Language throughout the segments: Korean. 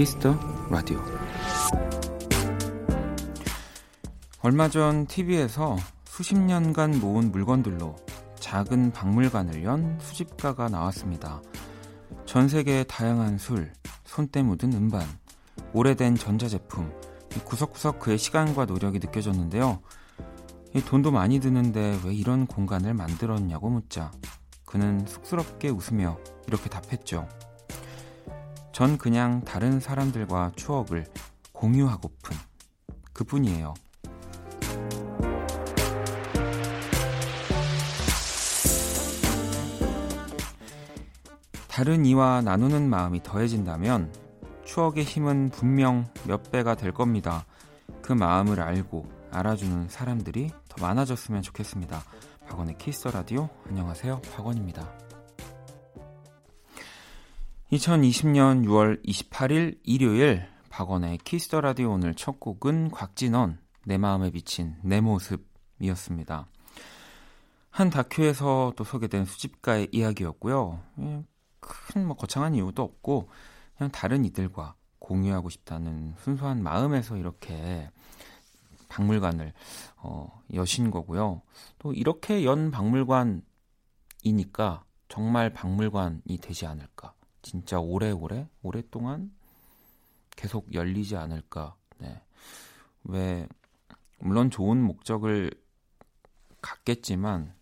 키스 더 라디오. 얼마 전 TV에서 수십 년간 모은 물건들로 작은 박물관을 연 수집가가 나왔습니다. 전 세계의 다양한 술, 손때 묻은 음반, 오래된 전자제품, 구석구석 그의 시간과 노력이 느껴졌는데요. 돈도 많이 드는데 왜 이런 공간을 만들었냐고 묻자 그는 쑥스럽게 웃으며 이렇게 답했죠. 전 그냥 다른 사람들과 추억을 공유하고픈 그뿐이에요. 다른 이와 나누는 마음이 더해진다면 추억의 힘은 분명 몇 배가 될 겁니다. 그 마음을 알고 알아주는 사람들이 더 많아졌으면 좋겠습니다. 박원의 키스 더 라디오 안녕하세요. 박원입니다. 2020년 6월 28일 일요일 박원의 키스 더 라디오 오늘 첫 곡은 곽진언 내 마음에 비친 내 모습이었습니다. 한 다큐에서 또 소개된 수집가의 이야기였고요. 예, 큰 뭐 거창한 이유도 없고 그냥 다른 이들과 공유하고 싶다는 순수한 마음에서 이렇게 박물관을 어, 여신 거고요. 또 이렇게 연 박물관이니까 정말 박물관이 되지 않을까. 진짜 오래오래 오랫동안 계속 열리지 않을까. 네. 왜 물론 좋은 목적을 갖겠지만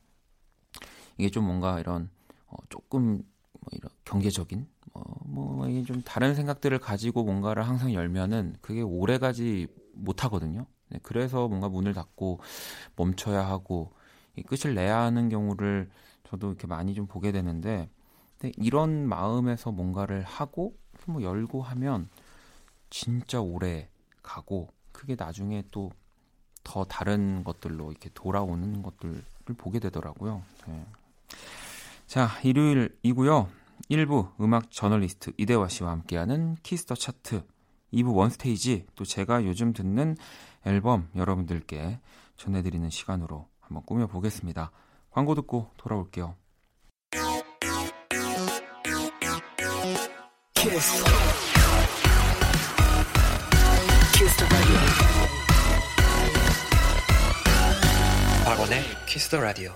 이게 좀 뭔가 이런 어, 조금 뭐 이런 경제적인 뭐, 뭐 이게 좀 다른 생각들을 가지고 뭔가를 항상 열면은 그게 오래 가지 못하거든요. 네, 그래서 뭔가 문을 닫고 멈춰야 하고 이 끝을 내야 하는 경우를 저도 이렇게 많이 좀 보게 되는데 근데 이런 마음에서 뭔가를 하고 뭐 열고 하면 진짜 오래 가고 그게 나중에 또 더 다른 것들로 이렇게 돌아오는 것들을 보게 되더라고요. 네. 자, 일요일이고요. 1부 음악 저널리스트 이대화 씨와 함께하는 키스 더 차트 2부 원스테이지 또 제가 요즘 듣는 앨범 여러분들께 전해드리는 시간으로 한번 꾸며보겠습니다. 광고 듣고 돌아올게요. 키스. 키스 박원의 키스 더 라디오.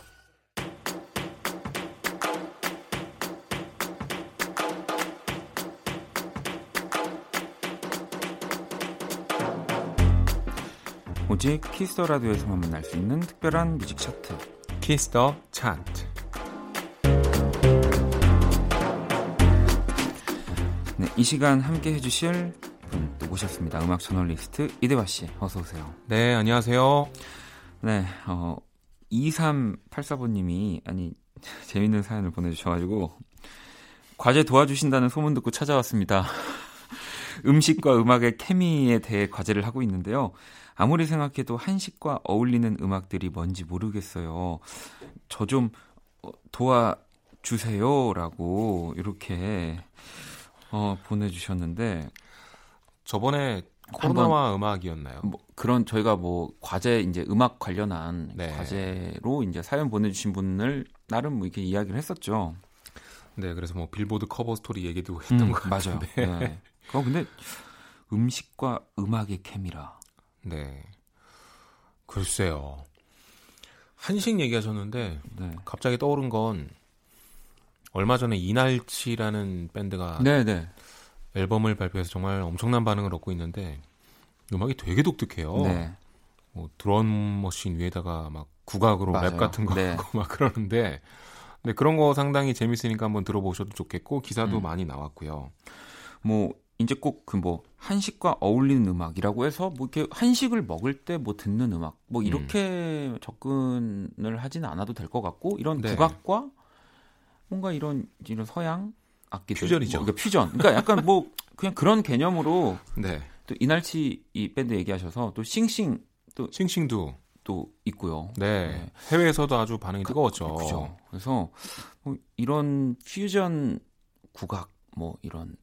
오직 키스 더 라디오에서만 만날 수 있는 특별한 뮤직 차트 키스 더 차트 이 시간 함께 해주실 분 또 모셨습니다. 음악 저널리스트 이대화 씨 어서 오세요. 네 안녕하세요. 네 어, 2384번님이 아니 재밌는 사연을 보내주셔가지고 과제 도와주신다는 소문 듣고 찾아왔습니다. 음식과 음악의 케미에 대해 과제를 하고 있는데요. 아무리 생각해도 한식과 어울리는 음악들이 뭔지 모르겠어요. 저 좀 도와주세요라고 이렇게 어, 보내주셨는데 저번에 코로나와 음악이었나요? 뭐 그런 저희가 뭐 과제 이제 음악 관련한 네. 과제로 이제 사연 보내주신 분을 나름 뭐 이렇게 이야기를 했었죠. 네, 그래서 뭐 빌보드 커버 스토리 얘기도 했던 음, 것 같은데. 맞아요. 네. 그 근데 음식과 음악의 케미라. 네. 글쎄요. 한식 얘기하셨는데 네. 갑자기 떠오른 건 얼마 전에 이날치라는 밴드가 네네. 네. 앨범을 발표해서 정말 엄청난 반응을 얻고 있는데 음악이 되게 독특해요. 네. 뭐 드럼 머신 위에다가 막 국악으로 맞아요. 랩 같은 거 네. 하고 막 그러는데 네, 그런 거 상당히 재밌으니까 한번 들어보셔도 좋겠고 기사도 음. 많이 나왔고요. 뭐 이제 꼭 그 뭐 한식과 어울리는 음악이라고 해서 뭐 이렇게 한식을 먹을 때 뭐 듣는 음악 뭐 음. 이렇게 음. 접근을 하지는 않아도 될 것 같고 이런 네. 국악과 뭔가 이런 이런 서양 악기들 퓨전이죠. 뭐, 그러니까 퓨전. 그러니까 약간 뭐 그냥 그런 개념으로 네. 또 이날치 이 밴드 얘기하셔서 또 싱싱 또 싱싱도 또 있고요. 네. 네. 해외에서도 아주 반응이 뜨거웠죠. 그죠. 그래서 뭐 이런 퓨전 국악 뭐 이런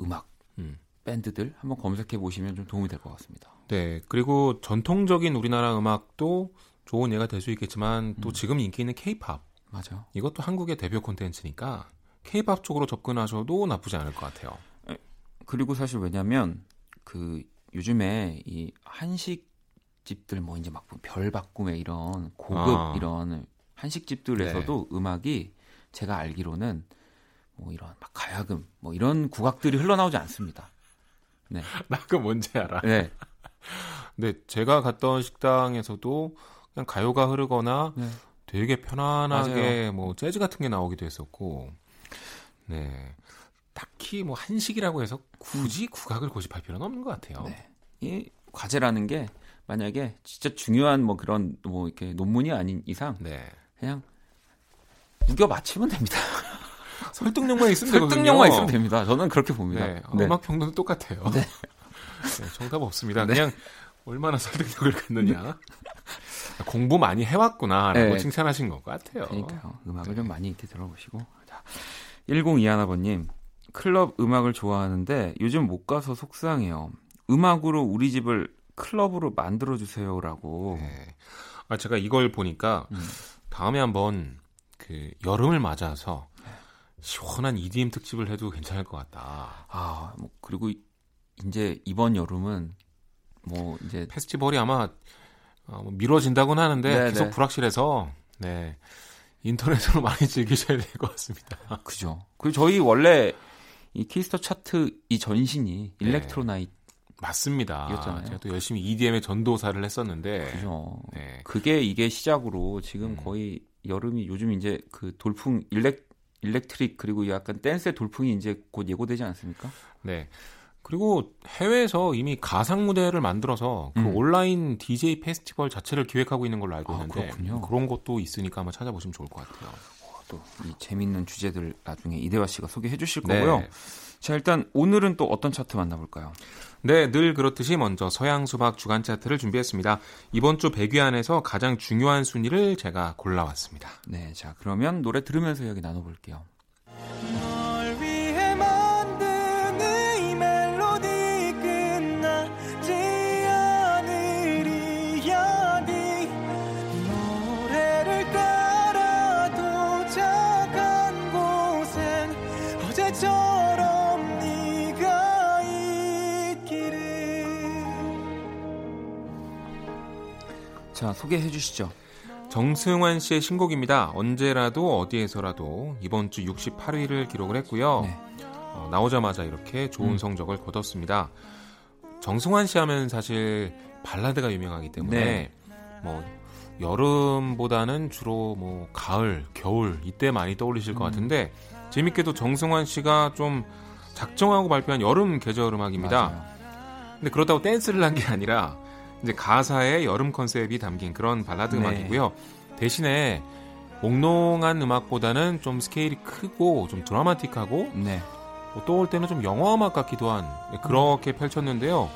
음악 음. 밴드들 한번 검색해 보시면 좀 도움이 될 것 같습니다. 네, 그리고 전통적인 우리나라 음악도 좋은 예가 될 수 있겠지만 또 음. 지금 인기 있는 K-팝 맞아. 이것도 한국의 대표 콘텐츠니까 K-팝 쪽으로 접근하셔도 나쁘지 않을 것 같아요. 그리고 사실 왜냐면 그 요즘에 이 한식 집들 뭐 이제 막 별 바꿈에 이런 고급 아. 이런 한식 집들에서도 네. 음악이 제가 알기로는 뭐 이런 막 가야금 뭐 이런 국악들이 흘러나오지 않습니다. 네. 나 그 뭔지 알아. 네. 근데 제가 갔던 식당에서도 그냥 가요가 흐르거나 네. 되게 편안하게 맞아요. 뭐 재즈 같은 게 나오기도 했었고. 네. 딱히 뭐 한식이라고 해서 굳이 음. 국악을 고집할 필요는 없는 것 같아요. 네. 이 과제라는 게 만약에 진짜 중요한 뭐 그런 뭐 이렇게 논문이 아닌 이상 네. 그냥 우겨 맞히면 됩니다. 설득력만 있으면 되거든요. 설득력만 있으면 됩니다. 저는 그렇게 봅니다. 네. 네. 음악 평론은 똑같아요. 네. 네, 정답 없습니다. 네. 그냥 얼마나 설득력을 갖느냐. 네. 공부 많이 해왔구나라고 네. 칭찬하신 것 같아요. 그러니까요. 음악을 좀 많이 이렇게 들어보시고. 자, 1021아버님, 클럽 음악을 좋아하는데 요즘 못 가서 속상해요. 음악으로 우리 집을 클럽으로 만들어 주세요라고. 네. 아 제가 이걸 보니까 음. 다음에 한번 그 여름을 맞아서 시원한 EDM 특집을 해도 괜찮을 것 같다. 아, 뭐 그리고 이제 이번 여름은 뭐 이제 페스티벌이 아마 어, 뭐 미뤄진다고는 하는데 네네. 계속 네. 불확실해서 네. 인터넷으로 많이 즐기셔야 될 것 같습니다. 그죠. 그리고 저희 원래 이 키스 더 차트 이 전신이 네. 일렉트로나이트 맞습니다. 이었잖아요. 제가 또 열심히 EDM의 전도사를 했었는데. 그죠. 네. 그게 이게 시작으로 지금 음. 거의 여름이 요즘 이제 그 돌풍 일렉 electric 그리고 약간 댄스의 돌풍이 이제 곧 예고되지 않습니까? 네. 그리고 해외에서 이미 가상 무대를 만들어서 그 음. 온라인 DJ 페스티벌 자체를 기획하고 있는 걸로 알고 아, 있는데 아, 그런 것도 있으니까 한번 찾아보시면 좋을 것 같아요. 어, 또이 재밌는 주제들 나중에 이대화 씨가 소개해 주실 네. 거고요. 자, 일단 오늘은 또 어떤 차트 만나볼까요? 네, 늘 그렇듯이 먼저 서양 수박 주간 차트를 준비했습니다. 이번 주 100위 안에서 가장 중요한 순위를 제가 골라왔습니다. 네, 자, 그러면 노래 들으면서 이야기 나눠볼게요. 자, 소개해 주시죠. 정승환 씨의 신곡입니다. 언제라도 어디에서라도 이번 주 68위를 기록을 했고요. 네. 어, 나오자마자 이렇게 좋은 음. 성적을 거뒀습니다. 정승환 씨 하면 사실 발라드가 유명하기 때문에 네. 뭐 여름보다는 주로 뭐 가을, 겨울 이때 많이 떠올리실 음. 것 같은데 재밌게도 정승환 씨가 좀 작정하고 발표한 여름 계절 음악입니다. 맞아요. 근데 그렇다고 댄스를 한 게 아니라 이제 가사에 여름 컨셉이 담긴 그런 발라드 네. 음악이고요. 대신에 몽롱한 음악보다는 좀 스케일이 크고 좀 드라마틱하고 네. 뭐 떠올 때는 좀 영화 음악 같기도 한 네, 그렇게 음. 펼쳤는데요.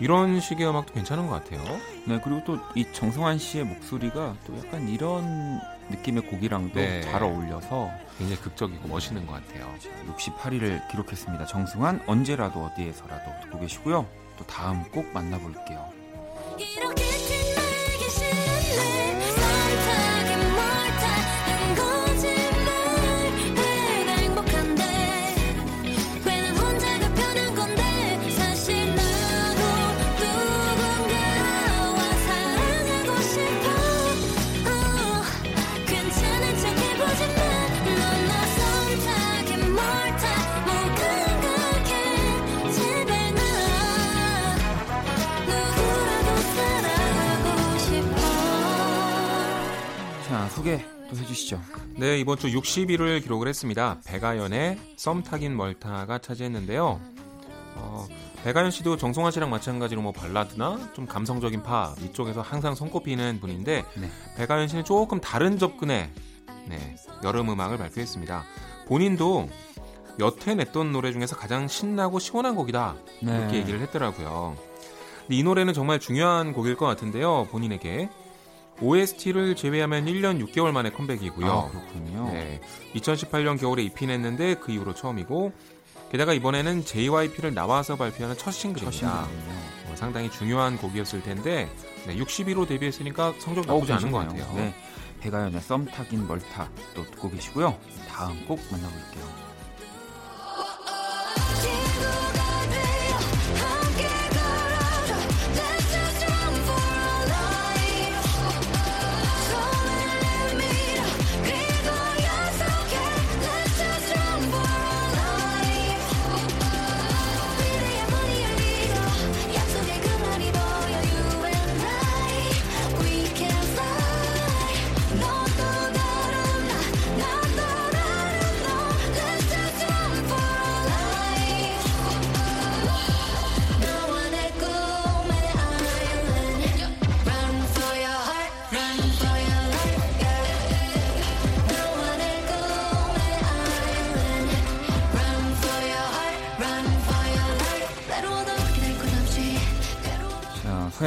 이런 식의 음악도 괜찮은 것 같아요. 네, 그리고 또 이 정성환 씨의 목소리가 또 약간 이런 느낌의 곡이랑도 네. 잘 어울려서 굉장히 극적이고 멋있는 것 같아요. 68위를 기록했습니다. 정승환 언제라도 어디에서라도 듣고 계시고요. 또 다음 꼭 만나볼게요. get 소개 또 해주시죠. 네, 이번 주 60위를 기록을 했습니다. 배가연의 썸 타긴 멀타가 차지했는데요. 어, 배가연 씨도 정송아 씨랑 마찬가지로 뭐 발라드나 좀 감성적인 팝 이쪽에서 항상 손꼽히는 분인데 네. 배가연 씨는 조금 다른 접근의 네, 여름 음악을 발표했습니다. 본인도 여태 냈던 노래 중에서 가장 신나고 시원한 곡이다 네. 이렇게 얘기를 했더라고요. 이 노래는 정말 중요한 곡일 것 같은데요. 본인에게 OST를 제외하면 1년 6개월 만에 컴백이고요. 아, 그렇군요. 네, 2018년 겨울에 냈는데 그 이후로 처음이고 게다가 이번에는 JYP를 나와서 발표하는 첫 싱글입니다. 어, 상당히 중요한 곡이었을 텐데 네, 61호 데뷔했으니까 성적 나쁘지 어, 않은 것 같아요. 네. 배가연의 썸 타긴 멀타 또 듣고 계시고요. 다음 곡 만나볼게요.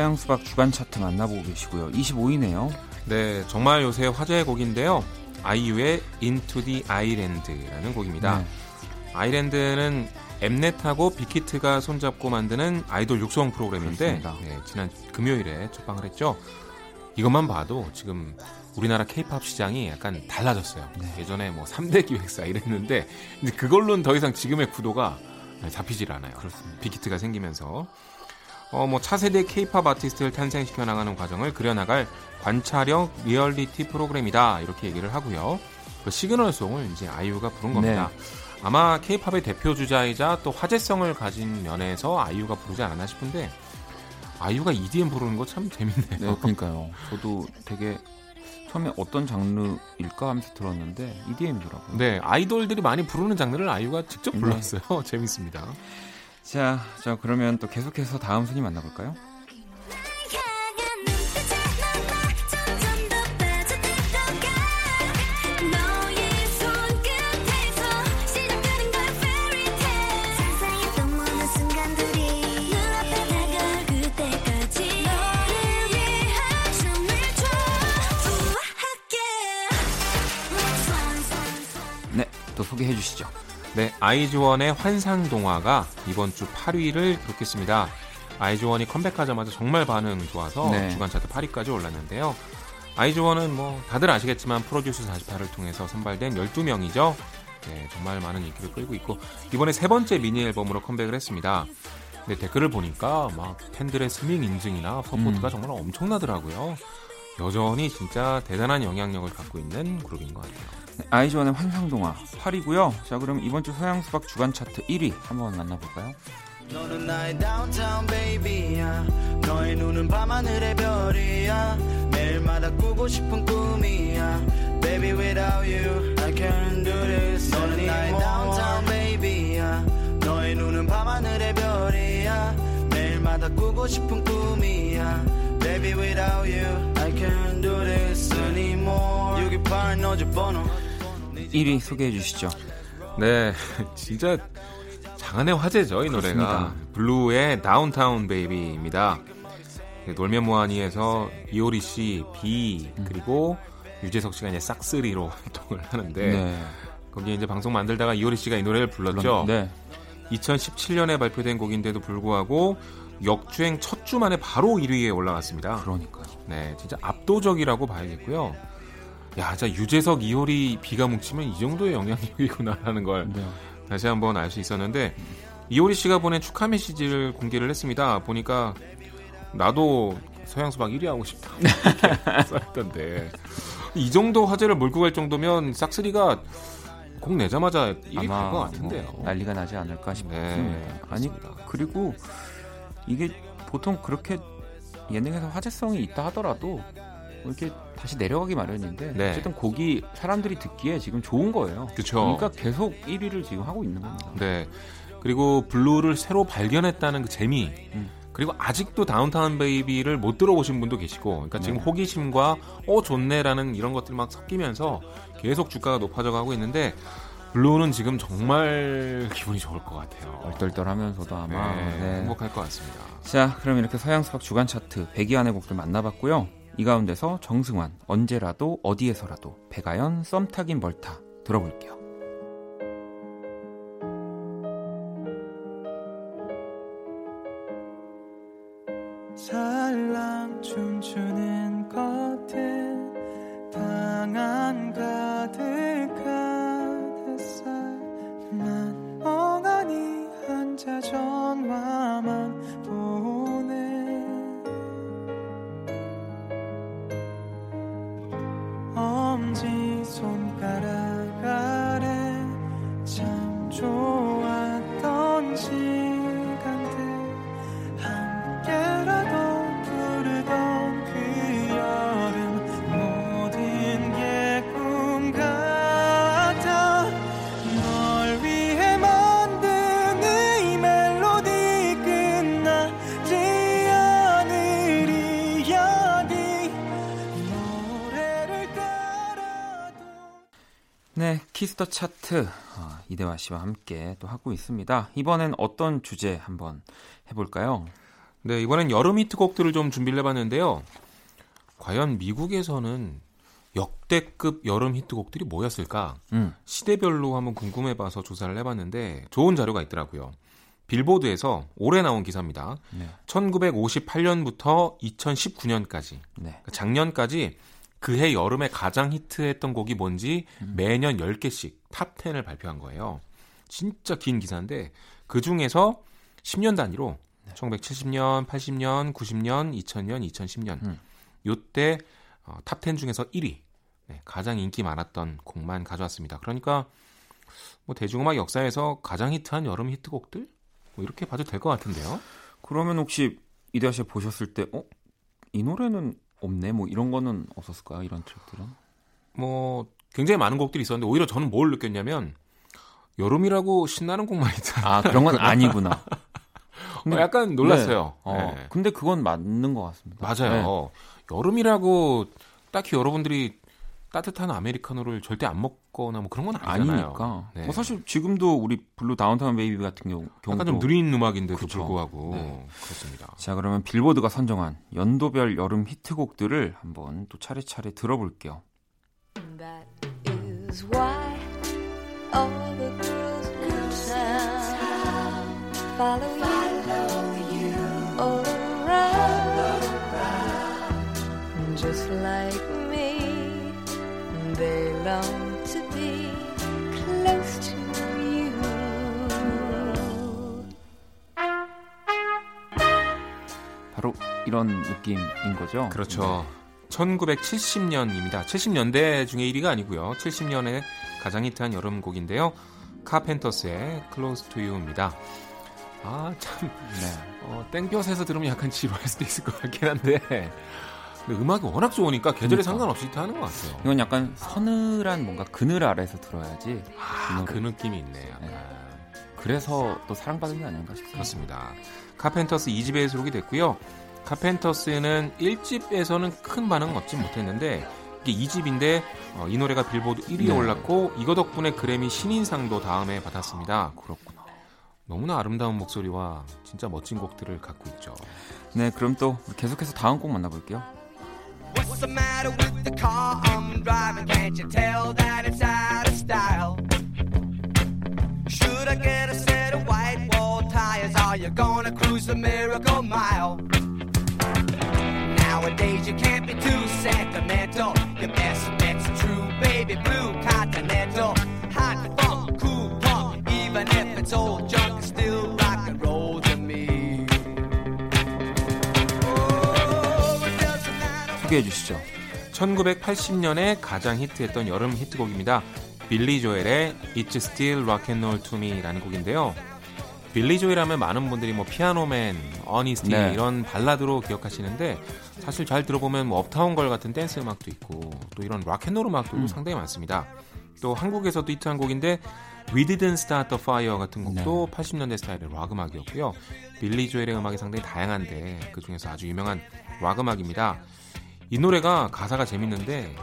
서양 수박 주간 차트 만나보고 계시고요. 25위네요. 네, 정말 요새 화제의 곡인데요. 아이유의 Into the Island라는 곡입니다. 네. 아일랜드는 엠넷하고 빅히트가 손잡고 만드는 아이돌 육성 프로그램인데 네, 지난 금요일에 첫방을 했죠. 이것만 봐도 지금 우리나라 케이팝 시장이 약간 달라졌어요. 네. 예전에 뭐 3대 기획사 이랬는데 그걸로는 더 이상 지금의 구도가 잡히질 않아요. 그렇습니다. 빅히트가 생기면서 어, 뭐 차세대 케이팝 아티스트를 탄생시켜 나가는 과정을 그려나갈 관찰형 리얼리티 프로그램이다 이렇게 얘기를 하고요. 그 시그널송을 이제 아이유가 부른 겁니다. 네. 아마 케이팝의 대표 주자이자 또 화제성을 가진 면에서 아이유가 부르지 않았나 싶은데 아이유가 EDM 부르는 거 참 재밌네요. 네, 그러니까요. 저도 되게 처음에 어떤 장르일까 하면서 들었는데 EDM이더라고요. 네, 아이돌들이 많이 부르는 장르를 아이유가 직접 네. 불렀어요. 네. 재밌습니다. 자, 자 그러면 또 계속해서 다음 순위 만나볼까요? 소개해 주시죠. 네, 아이즈원의 환상동화가 이번 주 8위를 기록했습니다. 아이즈원이 컴백하자마자 정말 반응 좋아서 네. 주간 차트 8위까지 올랐는데요. 아이즈원은 뭐 다들 아시겠지만 프로듀스 48을 통해서 선발된 12명이죠. 네, 정말 많은 인기를 끌고 있고 이번에 세 번째 미니 앨범으로 컴백을 했습니다. 근데 댓글을 보니까 막 팬들의 스밍 인증이나 서포트가 음. 정말 엄청나더라고요. 여전히 진짜 대단한 영향력을 갖고 있는 그룹인 것 같아요. 아이즈원의 환상동화 8위고요. 자 그럼 이번 주 서양 수박 주간 차트 1위 한번 만나볼까요? 너는 나의 다운타운 베이비야. 너의 눈은 밤하늘의 별이야. 매일마다 꾸고 싶은 꿈이야. Baby without you I can't do this 너는 나의 다운타운 베이비야. 너의 눈은 밤하늘의 별이야. 매일마다 꾸고 싶은 꿈이야. Baby without you I can't do this anymore. 628 너의 번호 1위 소개해 주시죠. 네, 진짜 장안의 화제죠 이 노래가 그렇습니다. 블루의 다운타운 베이비입니다. 놀면 뭐하니에서 이효리 씨, 비 음. 그리고 유재석 씨가 이제 싹쓸이로 활동을 하는데 네. 거기에 이제 방송 만들다가 이효리 씨가 이 노래를 불렀죠. 네. 2017년에 발표된 곡인데도 불구하고 역주행 첫 주 만에 바로 1위에 올라갔습니다. 그러니까요. 네, 진짜 압도적이라고 봐야겠고요. 야, 자 유재석 이효리 비가 뭉치면 이 정도의 영향력이구나라는 걸 네. 다시 한번 알 수 있었는데 이효리 씨가 보낸 축하 메시지를 공개를 했습니다. 보니까 나도 서양 수박 1위 하고 싶다 써있던데 이 정도 화제를 몰고 갈 정도면 싹쓸이가 곡 내자마자 1위 갈것 같은데요. 뭐 난리가 나지 않을까 싶습니다. 네, 아니 그리고 이게 보통 그렇게 예능에서 화제성이 있다 하더라도 이렇게 다시 내려가기 마련인데 네. 어쨌든 곡이 사람들이 듣기에 지금 좋은 거예요. 그렇죠. 그러니까 계속 1위를 지금 하고 있는 겁니다. 네. 그리고 블루를 새로 발견했다는 그 재미. 음. 그리고 아직도 Downtown Baby를 못 들어보신 분도 계시고, 그러니까 지금 네. 호기심과 어 좋네라는 이런 것들 막 섞이면서 계속 주가가 높아져 가고 있는데 블루는 지금 정말 기분이 좋을 것 같아요. 얼떨떨하면서도 아마 네, 네. 행복할 것 같습니다. 자, 그럼 이렇게 서양 수박 주간 차트 100위 안의 곡들 만나봤고요. 이 가운데서 정승환, 언제라도 어디에서라도, 배가연, 썸타긴 멀타 들어볼게요. 살랑 춤추는 겉에 당한 가 Kiss the Chart 어, 이대화 씨와 함께 또 하고 있습니다. 이번엔 어떤 주제 한번 해볼까요? 네, 이번엔 여름 히트곡들을 좀 준비를 해봤는데요. 과연 미국에서는 역대급 여름 히트곡들이 뭐였을까? 음. 시대별로 한번 궁금해봐서 조사를 해봤는데 좋은 자료가 있더라고요. 빌보드에서 올해 나온 기사입니다. 네. 1958년부터 2019년까지, 네. 그러니까 작년까지 그해 여름에 가장 히트했던 곡이 뭔지 음. 매년 10개씩 top 10을 발표한 거예요. 진짜 긴 기사인데 그 중에서 10년 단위로 네. 1970년, 80년, 90년, 2000년, 2010년 음. 요때 어, top 10 중에서 1위 네, 가장 인기 많았던 곡만 가져왔습니다. 그러니까 뭐 대중음악 역사에서 가장 히트한 여름 히트곡들 뭐 이렇게 봐도 될 것 같은데요. 그러면 혹시 이대화 씨 보셨을 때 어? 이 노래는 없네 뭐 이런 거는 없었을까요? 이런 트랙들은? 뭐 굉장히 많은 곡들이 있었는데 오히려 저는 뭘 느꼈냐면 여름이라고 신나는 곡만 있잖아. 아 그런 건 아니구나. 근데, 어, 약간 놀랐어요. 네. 어, 네. 근데 그건 맞는 것 같습니다. 맞아요. 네. 여름이라고 딱히 여러분들이 따뜻한 아메리카노를 절대 안 먹거나 뭐 그런 건 아니잖아요. 아니니까. 네. 뭐 사실 지금도 우리 블루 Downtown Baby 같은 경우 약간 좀 느린 음악인데도 그쵸. 불구하고 네. 그렇습니다. 자 그러면 빌보드가 선정한 연도별 여름 히트곡들을 한번 또 차례차례 들어볼게요. Long to be close to you. 바로 이런 느낌인 거죠. 그렇죠. 네. 1970년입니다. 70년대 중에 1위가 아니고요. 70년에 가장 히트한 여름 곡인데요. 카펜터스의 Close to You입니다. 아, 참. 네. 어, 땡볕에서 들으면 약간 지루할 수도 있을 것 같긴 한데. 음악이 워낙 좋으니까 계절에 그러니까. 상관없이 히트하는 것 같아요. 이건 약간 서늘한 뭔가 그늘 아래서 들어야지. 아, 그 느낌이 있네요. 네. 그래서 또 사랑받은 게 아닌가 싶습니다. 그렇습니다. 카펜터스 2집에 수록이 됐고요. 카펜터스는 1집에서는 큰 반응 얻지 못했는데 이게 2집인데 어, 이 노래가 빌보드 1위에 네. 올랐고 이거 덕분에 그래미 신인상도 다음에 받았습니다. 아, 그렇구나. 너무나 아름다운 목소리와 진짜 멋진 곡들을 갖고 있죠. 네, 그럼 또 계속해서 다음 곡 만나볼게요. What's the matter with the car I'm driving? Can't you tell that it's out of style? Should I get a set of white wall tires? Are you gonna cruise the miracle mile? Nowadays you can't be too sentimental. Your best bet's true, baby blue continental. Hot funk, cool punk, even if it's old junk, it's still 소개해 주시죠. 1980년에 가장 히트했던 여름 히트곡입니다. 빌리 조엘의 It's Still Rock and Roll to Me라는 곡인데요. 빌리 조엘 하면 많은 분들이 뭐 Piano Man, Honesty 네. 이런 발라드로 기억하시는데 사실 잘 들어보면 뭐 Uptown Girl 같은 댄스 음악도 있고 또 이런 rock and roll 음악도 음. 상당히 많습니다. 또 한국에서도 히트한 곡인데 We Didn't Start the Fire 같은 곡도 네. 80년대 스타일의 락 음악이었고요. 빌리 조엘의 음악이 상당히 다양한데 그 중에서 아주 유명한 락 음악입니다. 이 노래가 가사가 재밌는데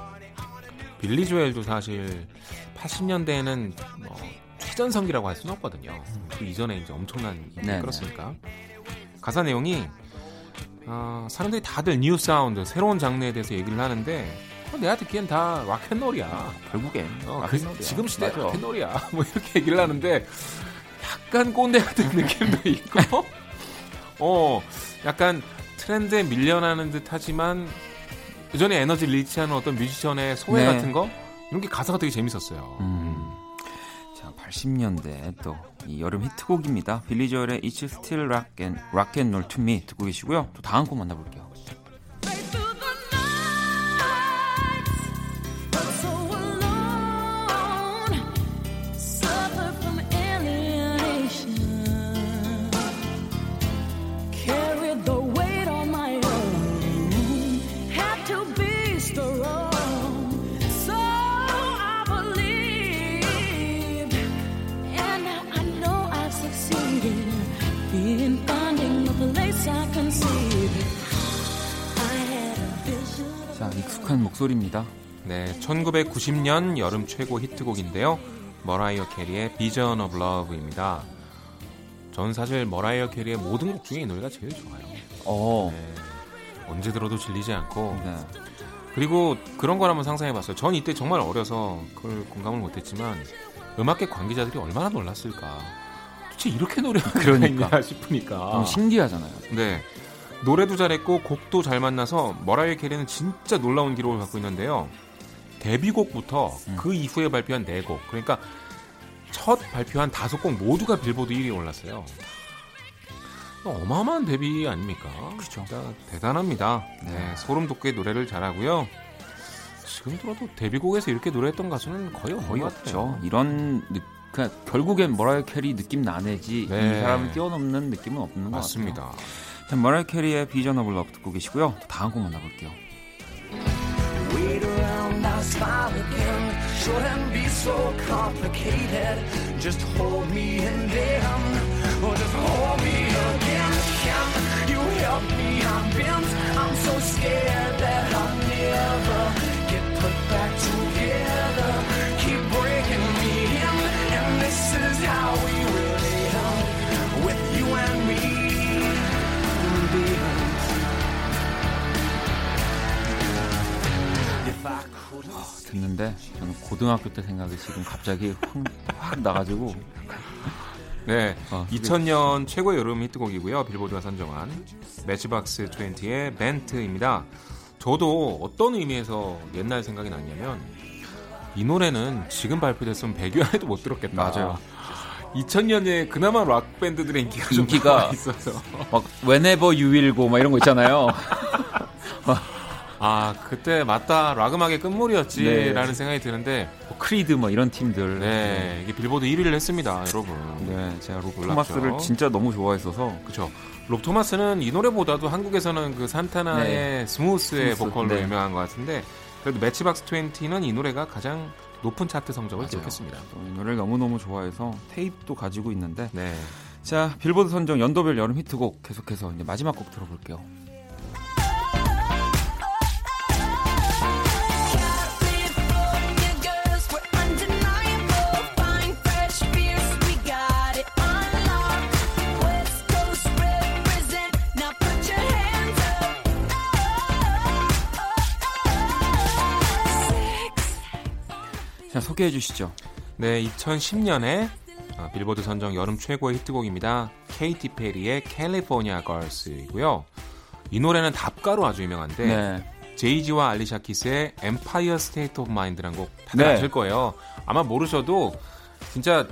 빌리 조엘도 사실 80년대에는 뭐 최전성기라고 할 수는 없거든요. 그 이전에 이제 엄청난 끌었으니까. 가사 내용이 어, 사람들이 다들 new sound, 새로운 장르에 대해서 얘기를 하는데 어, 내가 듣기엔 다 rock and roll이야. 결국엔 어, 그, 지금 시대 rock and roll이야. 뭐 이렇게 얘기를 하는데 약간 꼰대 같은 느낌도 있고 어 약간 트렌드에 밀려나는 듯 하지만 그 전에 에너지 리치하는 어떤 뮤지션의 소외 네. 같은 거 이런 게 가사가 되게 재밌었어요. 음. 80년대 또 이 여름 히트곡입니다. 빌리 조엘의 It's Still Rock and Rock and Roll to Me 듣고 계시고요. 또 다음 곡 만나볼게요. 목소리입니다. 네, 1990년 여름 최고 히트곡인데요. 머라이어 캐리의 Vision of Love입니다. 전 사실 머라이어 캐리의 모든 곡 중에 이 노래가 제일 좋아요. 어. 네. 언제 들어도 질리지 않고. 네. 그리고 그런 걸 한번 상상해 봤어요. 전 이때 정말 어려서 그걸 공감을 못 했지만 음악계 관계자들이 얼마나 놀랐을까. 도대체 이렇게 노래가 그러니까. 있냐 싶으니까. 너무 신기하잖아요. 네. 노래도 잘했고 곡도 잘 만나서 머라이어 캐리는 진짜 놀라운 기록을 갖고 있는데요. 데뷔곡부터 음. 그 이후에 발표한 4곡 그러니까 첫 발표한 5곡 모두가 빌보드 1위에 올랐어요. 어마어마한 데뷔 아닙니까? 그렇죠. 대단합니다. 네. 네, 소름 돋게 노래를 잘하고요. 지금 들어도 데뷔곡에서 이렇게 노래했던 가수는 거의 거의 없죠. 이런 그냥 결국엔 머라이어 캐리 느낌 나네지 네. 이 사람을 뛰어넘는 느낌은 없는 맞습니다. 것 같아요. 자, 머라이어 캐리의 비전 오브 러브 듣고 계시고요. 다음 곡 만나볼게요. If I 듣는데 저는 고등학교 때 생각이 지금 갑자기 확, 확 나가지고 네, 어, 2000년 최고의 여름 히트곡이고요. 빌보드가 선정한 매치박스 20의 벤트입니다. 저도 어떤 의미에서 옛날 생각이 났냐면 이 노래는 지금 발표됐으면 100여 안에도 못 들었겠다. 맞아요. 2000년에 그나마 락 밴드들의 인기가 인기가 있어서 막 Whenever You Will Go 막 이런 거 있잖아요. 아 그때 맞다 락 음악의 끝물이었지라는 네. 생각이 드는데 뭐 크리드 뭐 이런 팀들 네 이게 빌보드 1위를 했습니다 여러분 네 제가 롭 토마스를 진짜 너무 좋아했어서 그렇죠 록 토마스는 이 노래보다도 한국에서는 그 산타나의 네. Smooth의 Smooth. 보컬로 네. 유명한 것 같은데 그래도 매치박스 20는 이 노래가 가장 높은 차트 성적을. 기록했습니다 이 노래를 너무너무 좋아해서 테이프도 가지고 있는데 네. 자 빌보드 선정 연도별 여름 히트곡 계속해서 이제 마지막 곡 들어볼게요 자, 소개해 주시죠. 네, 2010년에 어, 빌보드 선정 여름 최고의 히트곡입니다. 케이티 페리의 California Gurls이고요. 이 노래는 답가로 아주 유명한데 네. 제이지와 알리샤 키스의 Empire State of Mind란 곡 다들 네. 아실 거예요. 아마 모르셔도 진짜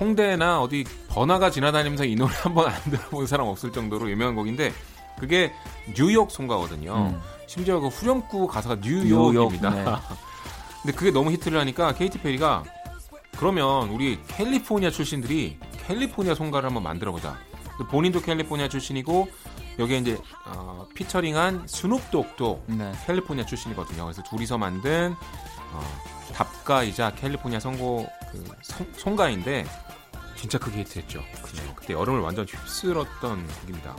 홍대나 어디 번화가 지나다니면서 이 노래 한번 안 들어본 사람 없을 정도로 유명한 곡인데 그게 뉴욕 송가거든요. 음. 심지어 그 후렴구 가사가 뉴욕입니다. 뉴욕, 네. 근데 그게 너무 히트를 하니까 케이티 페리가 그러면 우리 캘리포니아 출신들이 캘리포니아 송가를 한번 만들어보자. 본인도 캘리포니아 출신이고 여기에 이제 어, 피처링한 스눕독도 네. 캘리포니아 출신이거든요. 그래서 둘이서 만든 어, 답가이자 캘리포니아 선고 그 송, 송가인데 진짜 크게 히트했죠. 그죠. 그때 여름을 완전 휩쓸었던 곡입니다.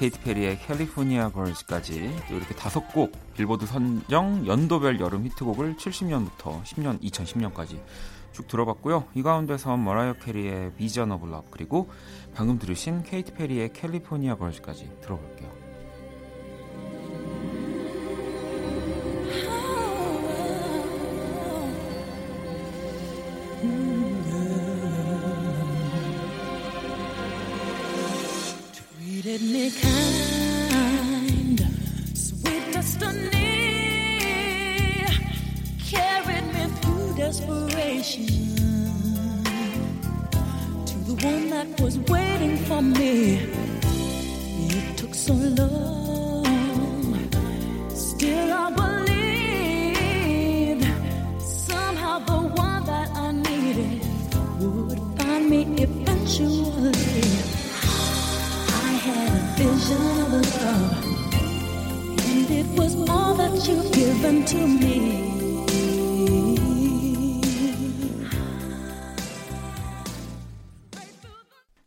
케이티 페리의 California Gurls까지 또 이렇게 다섯 곡 빌보드 선정 연도별 여름 히트곡을 70년부터 10년 2010년까지 쭉 들어봤고요. 이 가운데서 머라이어 캐리의 Vision of Love 그리고 방금 들으신 케이티 페리의 California Gurls까지 들어볼게요. me kind. Sweet destiny carried me through desperation to the one that was waiting for me. It took so long, still I believe somehow the one that I needed would find me eventually.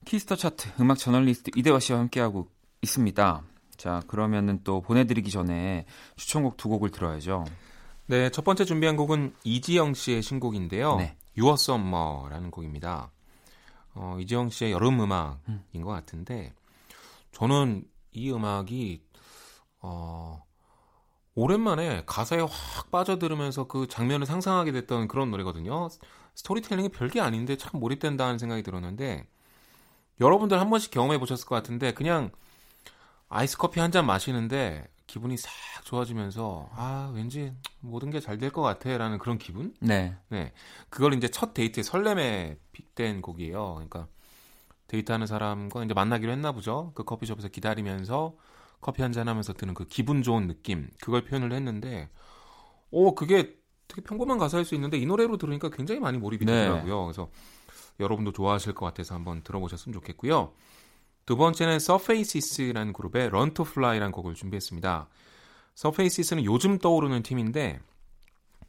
키스터 차트 음악 저널리스트 이대화 씨와 함께하고 있습니다. 자, 그러면은 또 보내드리기 전에 추천곡 두 곡을 들어야죠. 네, 첫 번째 준비한 곡은 이지영 씨의 신곡인데요. 네. 유어 썸머라는 곡입니다. 어, 이지영 씨의 여름 음악인 음. 것 같은데 저는 이 음악이 어 오랜만에 가사에 확 빠져들으면서 그 장면을 상상하게 됐던 그런 노래거든요. 스토리텔링이 별게 아닌데 참 몰입된다는 생각이 들었는데 여러분들 한 번씩 경험해 보셨을 것 같은데 그냥 아이스 커피 한 잔 마시는데 기분이 싹 좋아지면서 아 왠지 모든 게 잘 될 것 같아라는 그런 기분? 네. 네. 그걸 이제 첫 데이트의 설렘에 빗댄 곡이에요. 그러니까 데이트하는 사람과 이제 만나기로 했나 보죠. 그 커피숍에서 기다리면서 커피 한잔 하면서 드는 그 기분 좋은 느낌 그걸 표현을 했는데 오 그게 되게 평범한 가사일 수 있는데 이 노래로 들으니까 굉장히 많이 몰입이 네. 되더라고요. 네. 그래서 여러분도 좋아하실 것 같아서 한번 들어보셨으면 좋겠고요. 두 번째는 서피시스라는 그룹의 Learn to Fly라는 곡을 준비했습니다. 서피시스는 요즘 떠오르는 팀인데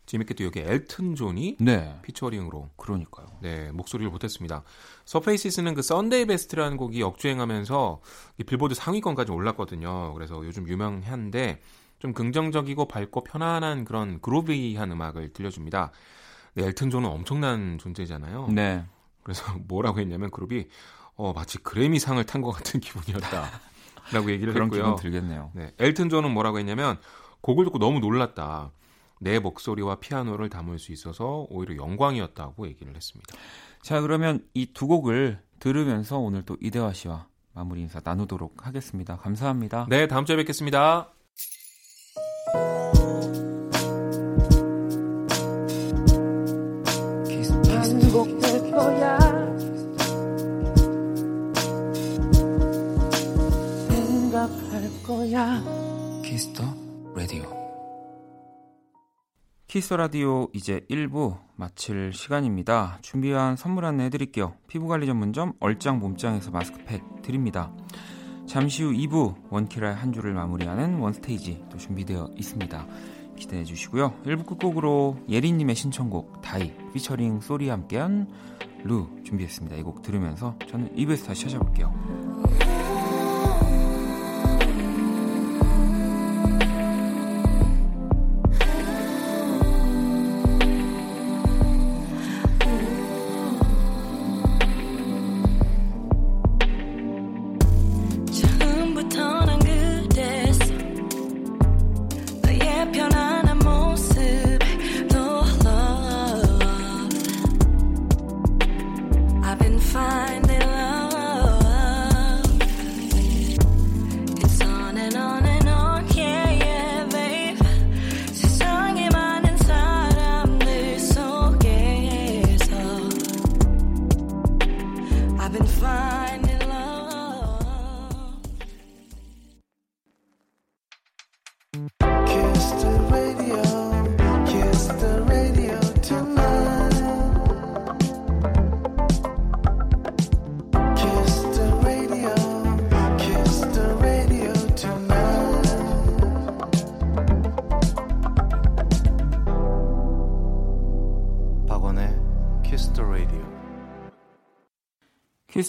재밌게도 여기 엘튼 존이 네. 피처링으로 그러니까요. 네 목소리를 보탰습니다. 서피시스는 그 Sunday Best라는 곡이 역주행하면서 빌보드 상위권까지 올랐거든요. 그래서 요즘 유명한데 좀 긍정적이고 밝고 편안한 그런 groovy한 음악을 들려줍니다. 네, 엘튼 존은 엄청난 존재잖아요. 네. 그래서 뭐라고 했냐면 그룹이 어, 마치 그래미상을 탄 것 같은 기분이었다. 라고 얘기를 그런 했고요. 기분 들겠네요. 네, 엘튼 존은 뭐라고 했냐면 곡을 듣고 너무 놀랐다. 내 목소리와 피아노를 담을 수 있어서 오히려 영광이었다고 얘기를 했습니다. 자, 그러면 이 두 곡을 들으면서 오늘 또 이대화 씨와 마무리 인사 나누도록 하겠습니다. 감사합니다. 네, 다음 주에 뵙겠습니다. 키스 라디오 이제 1부 마칠 시간입니다. 준비한 선물 안내 해드릴게요. 피부관리 전문점 얼짱 몸짱에서 마스크팩 드립니다. 잠시 후 2부 원키라의 한 주를 마무리하는 원스테이지 또 준비되어 있습니다. 기대해 주시고요. 1부 끝곡으로 예린님의 신청곡 다이 피처링 소리 함께한 루 준비했습니다. 이 곡 들으면서 저는 2부에서 다시 찾아볼게요.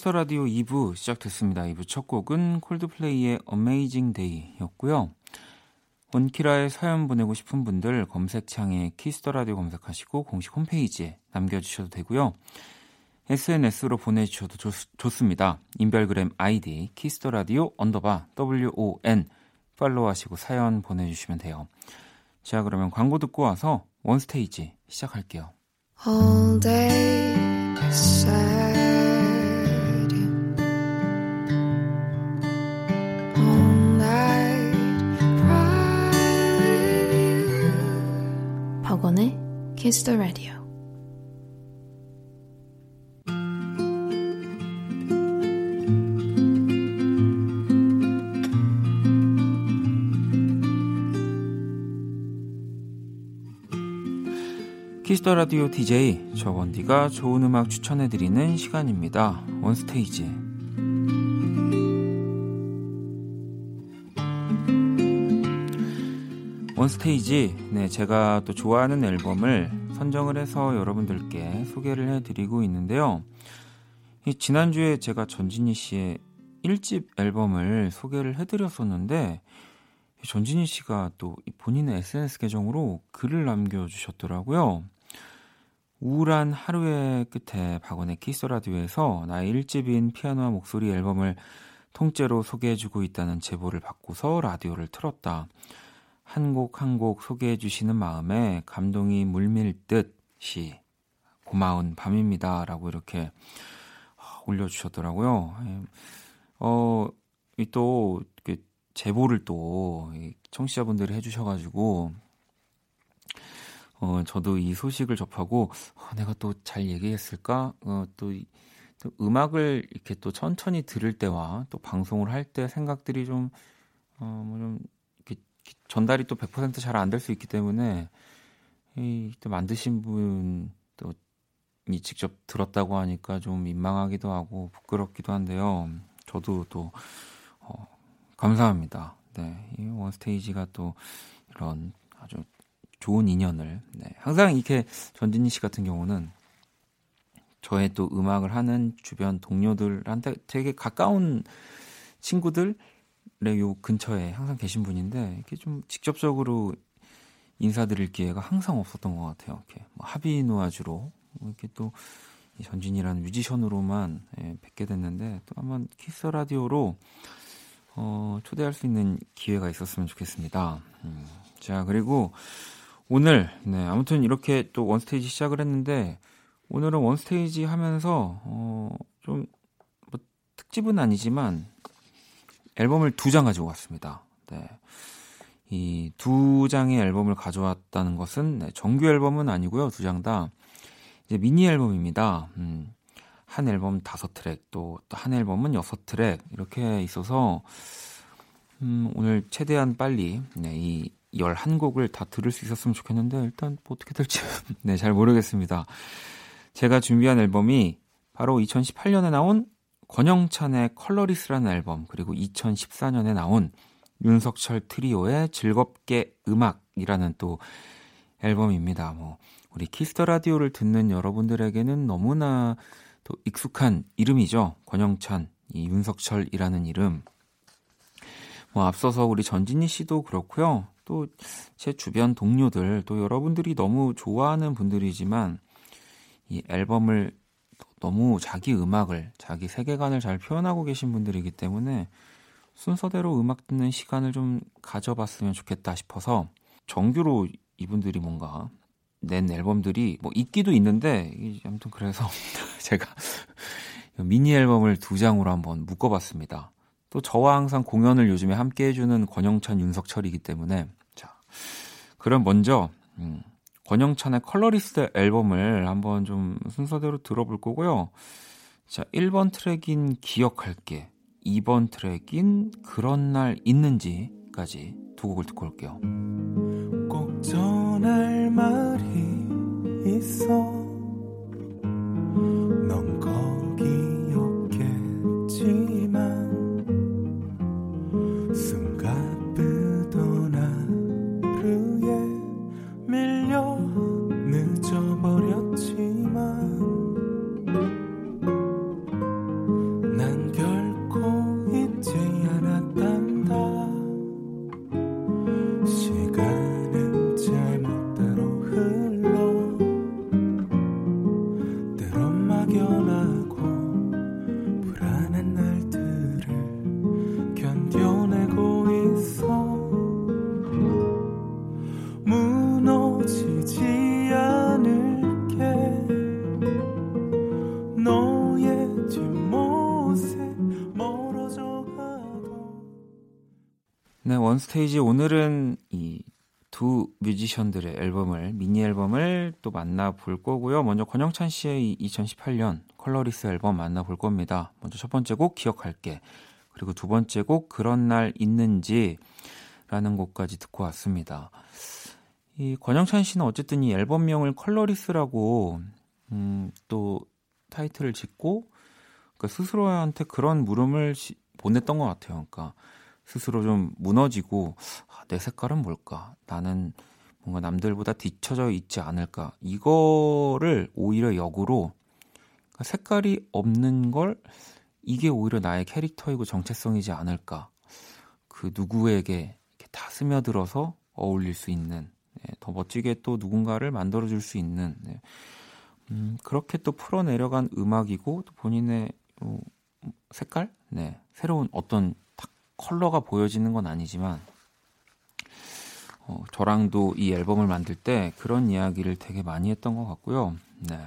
키스 더 라디오 2부 시작됐습니다. 2부 첫 곡은 콜드플레이의 Amazing Day였고요. 원키라에 사연 보내고 싶은 분들 검색창에 키스 더 라디오 검색하시고 공식 홈페이지에 남겨주셔도 되고요. SNS로 보내주셔도 좋, 좋습니다. 인별그램 아이디 키스 더 라디오 언더바 WON 팔로우하시고 사연 보내주시면 돼요. 자 그러면 광고 듣고 와서 원스테이지 시작할게요. All day The Radio. 키스 더 라디오 DJ 저 원디가 좋은 음악 추천해 드리는 시간입니다. 원스테이지. 원스테이지, 네, 제가 또 좋아하는 앨범을 선정을 해서 여러분들께 소개를 해드리고 있는데요. 지난주에 제가 전진희 씨의 1집 앨범을 소개를 해드렸었는데, 전진희 씨가 또 본인의 SNS 계정으로 글을 남겨주셨더라고요. 우울한 하루의 끝에 박원의 키스 라디오에서 나의 1집인 피아노와 목소리 앨범을 통째로 소개해주고 있다는 제보를 받고서 라디오를 틀었다. 한 곡 한 곡 소개해 주시는 마음에 감동이 물밀듯이 고마운 밤입니다. 라고 이렇게 올려주셨더라고요. 예. 어, 또, 제보를 또 청취자분들이 해주셔가지고, 어, 저도 이 소식을 접하고, 어, 내가 또 잘 얘기했을까? 어, 또, 또, 음악을 이렇게 또 천천히 들을 때와 또 방송을 할 때 생각들이 좀, 어, 뭐 좀, 전달이 또 100%잘 안 될 수 있기 때문에, 이, 또 만드신 분, 또, 이 직접 들었다고 하니까 좀 민망하기도 하고 부끄럽기도 한데요. 저도 또, 어, 감사합니다. 네. 이 원스테이지가 또 이런 아주 좋은 인연을, 네. 항상 이렇게 전진희 씨 같은 경우는 저의 또 음악을 하는 주변 동료들한테 되게 가까운 친구들 의요 근처에 항상 계신 분인데 이렇게 좀 직접적으로 인사드릴 기회가 항상 없었던 것 같아요. 이렇게 뭐 하비 누아주로 이렇게 또 전진이라는 뮤지션으로만 예, 뵙게 됐는데 또 한번 키스 라디오로 어, 초대할 수 있는 기회가 있었으면 좋겠습니다. 음, 자 그리고 오늘 네 아무튼 이렇게 또 원스테이지 시작을 했는데 오늘은 원스테이지 하면서 어, 좀뭐 특집은 아니지만 앨범을 두 장 가지고 왔습니다. 네. 이 두 장의 앨범을 가져왔다는 것은 네, 정규 앨범은 아니고요. 두 장 다 이제 미니 앨범입니다. 음, 한 앨범 다섯 트랙, 또 한 앨범은 여섯 트랙 이렇게 있어서 음, 오늘 최대한 빨리 네, 이 11곡을 다 들을 수 있었으면 좋겠는데 일단 뭐 어떻게 될지 네, 잘 모르겠습니다. 제가 준비한 앨범이 바로 2018년에 나온 권영찬의 Colorless라는 앨범 그리고 2014년에 나온 윤석철 트리오의 즐겁게 음악이라는 또 앨범입니다. 뭐 우리 키스 더 라디오를 듣는 여러분들에게는 너무나 또 익숙한 이름이죠. 권영찬, 이 윤석철이라는 이름. 뭐 앞서서 우리 전진희 씨도 그렇고요. 또 제 주변 동료들, 또 여러분들이 너무 좋아하는 분들이지만 이 앨범을 너무 자기 음악을, 자기 세계관을 잘 표현하고 계신 분들이기 때문에 순서대로 음악 듣는 시간을 좀 가져봤으면 좋겠다 싶어서 정규로 이분들이 뭔가 낸 앨범들이 뭐 있기도 있는데 아무튼 그래서 제가 미니 앨범을 두 장으로 한번 묶어봤습니다. 또 저와 항상 공연을 요즘에 함께 해주는 권영찬, 윤석철이기 때문에 자 그럼 먼저 음, 권영찬의 Colorless 앨범을 한번 좀 순서대로 들어볼 거고요. 자 1번 트랙인 기억할게 2번 트랙인 그런 날 있는지까지 두 곡을 듣고 올게요. 꼭 전할 말이 있어 스테이지 오늘은 이 두 뮤지션들의 앨범을 미니 앨범을 또 만나볼 거고요. 먼저 권영찬 씨의 2018년 Colorless 앨범 만나볼 겁니다. 먼저 첫 번째 곡 기억할게. 그리고 두 번째 곡 그런 날 있는지라는 곡까지 듣고 왔습니다. 이 권영찬 씨는 어쨌든 이 앨범명을 Colorless라고 음, 또 타이틀을 짓고 그러니까 스스로한테 그런 물음을 시, 보냈던 것 같아요. 그러니까 스스로 좀 무너지고 아, 내 색깔은 뭘까? 나는 뭔가 남들보다 뒤처져 있지 않을까? 이거를 오히려 역으로 그러니까 색깔이 없는 걸 이게 오히려 나의 캐릭터이고 정체성이지 않을까? 그 누구에게 다 스며들어서 어울릴 수 있는 네, 더 멋지게 또 누군가를 만들어 줄 수 있는 네. 음, 그렇게 또 풀어내려간 음악이고 또 본인의 어, 색깔? 네. 새로운 어떤 딱 컬러가 보여지는 건 아니지만 어, 저랑도 이 앨범을 만들 때 그런 이야기를 되게 많이 했던 것 같고요. 네.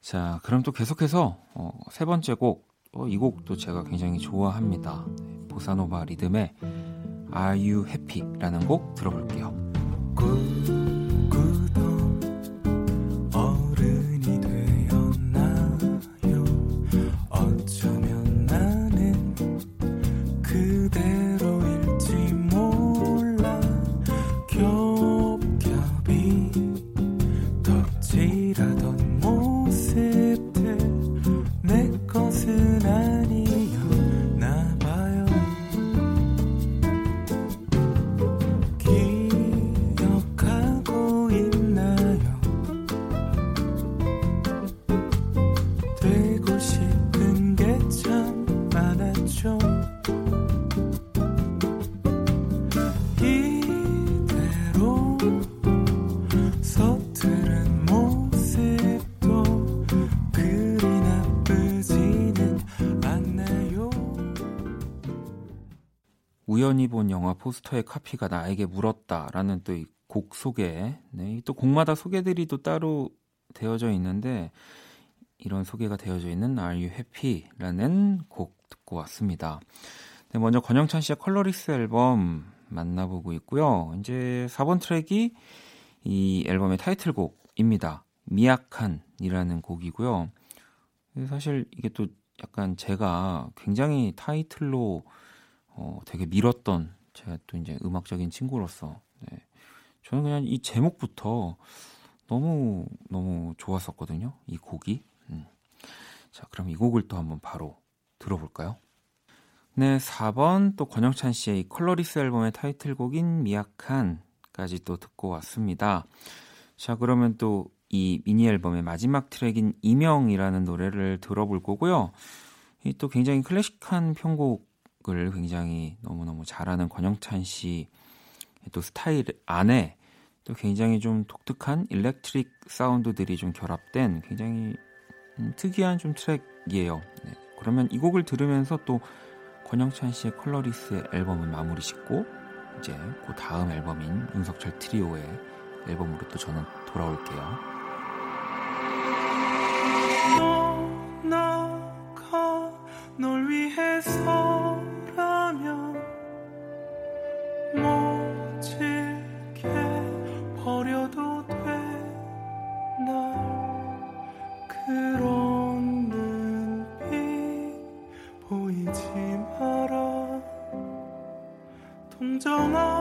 자, 그럼 또 계속해서 어, 세 번째 곡, 어, 이 곡도 제가 굉장히 좋아합니다. 네, 보사노바 리듬의 Are You Happy? 라는 곡 들어볼게요. 우연히 본 영화 포스터의 카피가 나에게 물었다라는 또 이 곡 소개, 네, 또 곡마다 소개들이 또 따로 되어져 있는데 이런 소개가 되어져 있는 Are You Happy?라는 곡 듣고 왔습니다. 네, 먼저 권영찬 씨의 Colorless 앨범 만나보고 있고요. 이제 4번 트랙이 이 앨범의 타이틀곡입니다. 미약한이라는 곡이고요. 사실 이게 또 약간 제가 굉장히 타이틀로 어, 되게 밀었던 제가 또 이제 음악적인 친구로서 네. 저는 그냥 이 제목부터 너무 너무 좋았었거든요. 이 곡이. 음. 자, 그럼 이 곡을 또 한번 바로 들어볼까요? 네, 4번 또 권영찬 씨의 이 Colorless 앨범의 타이틀곡인 미약한까지 또 듣고 왔습니다. 자, 그러면 또 이 미니 앨범의 마지막 트랙인 이명이라는 노래를 들어볼 거고요. 이 또 굉장히 클래식한 편곡 곡을 굉장히 너무너무 잘하는 권영찬 씨또 스타일 안에 또 굉장히 좀 독특한 electric 사운드들이 좀 결합된 굉장히 음, 특이한 좀 트랙이에요. 네. 그러면 이 곡을 들으면서 또 권영찬 씨의 Colorless 앨범은 마무리 짓고 이제 그 다음 앨범인 윤석철 트리오의 앨범으로 또 저는 돌아올게요. 박 원의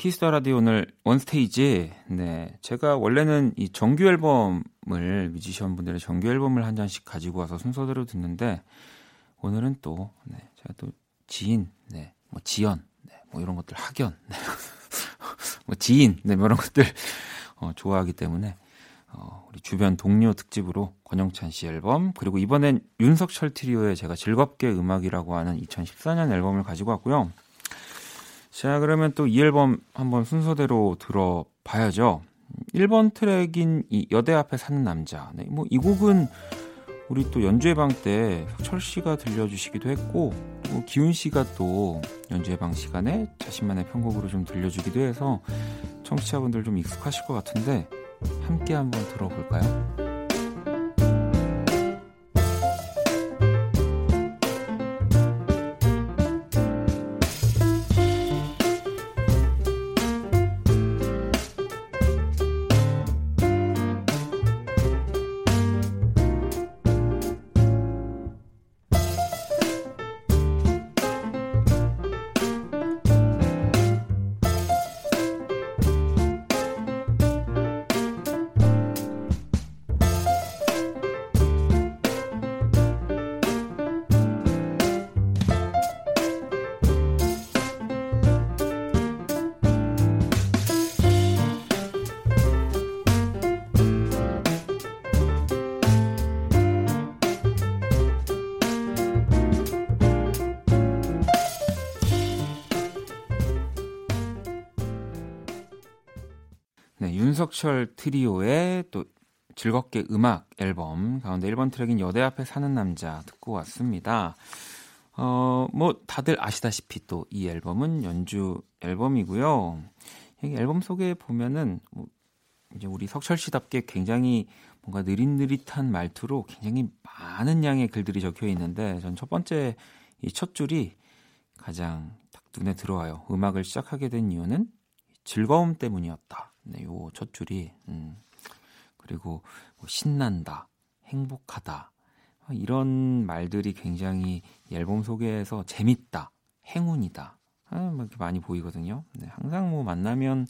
키스 더 라디오 오늘 원스테이지. 네. 제가 원래는 이 정규 앨범을 뮤지션 분들의 정규 앨범을 한 장씩 가지고 와서 순서대로 듣는데 오늘은 또 네. 제가 또 지인, 네. 뭐 지연, 네. 뭐 이런 것들 학연, 네. 뭐 지인, 네. 뭐 이런 것들 어, 좋아하기 때문에 어, 우리 주변 동료 특집으로 권영찬 씨 앨범 그리고 이번엔 윤석철 트리오의 제가 즐겁게 음악이라고 하는 2014년 앨범을 가지고 왔고요. 자, 그러면 또 이 앨범 한번 순서대로 들어봐야죠. 1번 트랙인 이 여대 앞에 사는 남자. 네, 뭐이 곡은 우리 또 연주회 방 때 철 씨가 들려주시기도 했고, 또 기훈 씨가 또 연주회 방 시간에 자신만의 편곡으로 좀 들려주기도 해서 청취자분들 좀 익숙하실 것 같은데 함께 한번 들어볼까요? 윤석철 트리오의 또 즐겁게 음악 앨범 가운데 1번 트랙인 여대 앞에 사는 남자 듣고 왔습니다. 어, 뭐 다들 아시다시피 또 이 앨범은 연주 앨범이고요. 여기 앨범 속에 보면은 뭐 이제 우리 석철 씨답게 굉장히 뭔가 느릿느릿한 말투로 굉장히 많은 양의 글들이 적혀 있는데 전 첫 번째 이 첫 줄이 가장 딱 눈에 들어와요. 음악을 시작하게 된 이유는 즐거움 때문이었다. 네, 요 첫 줄이 음. 그리고 뭐 신난다, 행복하다 이런 말들이 굉장히 앨범 소개에서 재밌다, 행운이다 아, 뭐 이렇게 많이 보이거든요. 네, 항상 뭐 만나면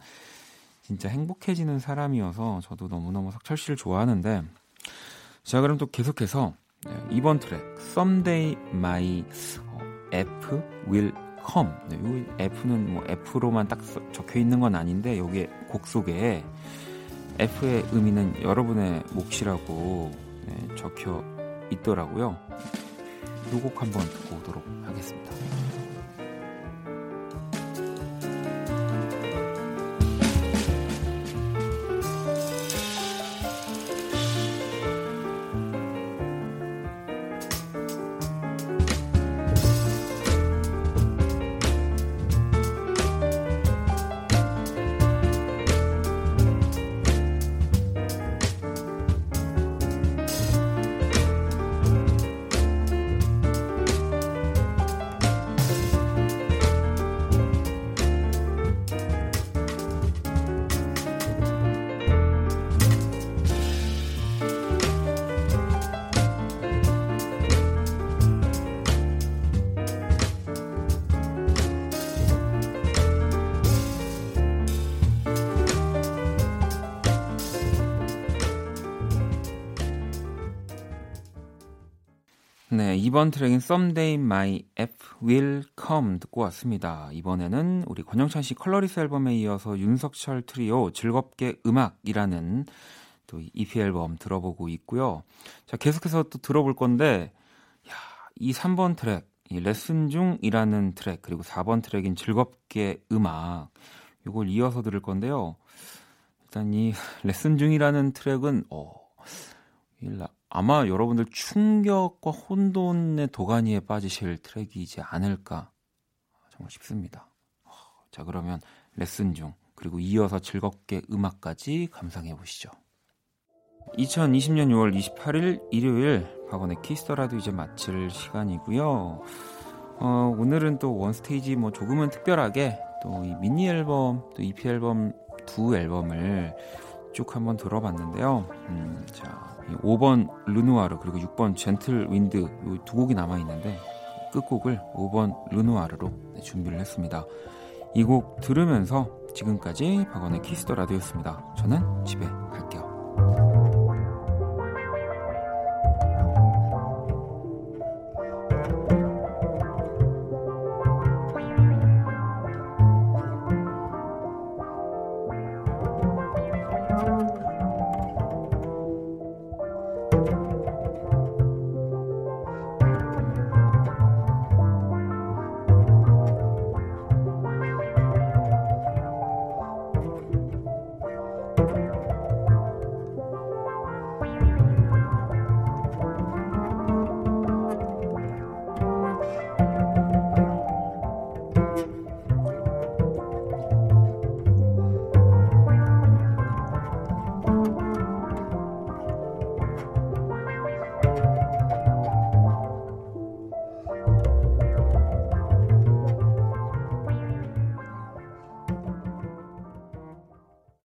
진짜 행복해지는 사람이어서 저도 너무너무 석철 씨를 좋아하는데 자 그럼 또 계속해서 네, 이번 트랙 Someday My F Will Come 네, 이 F는 뭐 F로만 딱 적혀 있는 건 아닌데 여기에 곡 속에 F의 의미는 여러분의 몫이라고 네, 적혀 있더라고요. 이곡 한번 듣고 오도록 하겠습니다. 네, 2번 트랙인 Someday My F Will Come 듣고 왔습니다. 이번에는 우리 권영찬 씨 Colorless 앨범에 이어서 윤석철 트리오 즐겁게 음악이라는 또 EP 앨범 들어보고 있고요. 자, 계속해서 또 들어볼 건데, 야, 이 3번 트랙, 이 레슨 중이라는 트랙, 그리고 4번 트랙인 즐겁게 음악, 이걸 이어서 들을 건데요. 일단 이 레슨 중이라는 트랙은, 어, 아마 여러분들 충격과 혼돈의 도가니에 빠지실 트랙이지 않을까 정말 싶습니다. 자 그러면 레슨 중 그리고 이어서 즐겁게 음악까지 감상해 보시죠. 2020년 6월 28일 일요일 박원의 키스 더 라디오 이제 마칠 시간이고요. 어, 오늘은 또 원스테이지 뭐 조금은 특별하게 또 이 미니 앨범 또 EP 앨범 두 앨범을 쭉 한번 들어봤는데요. 음, 자 5번 르누아르 그리고 6번 Gentle Wind 이 두 곡이 남아 있는데 끝곡을 5번 르누아르로 네, 준비를 했습니다. 이 곡 들으면서 지금까지 박원의 키스 더 라디오였습니다. 저는 집에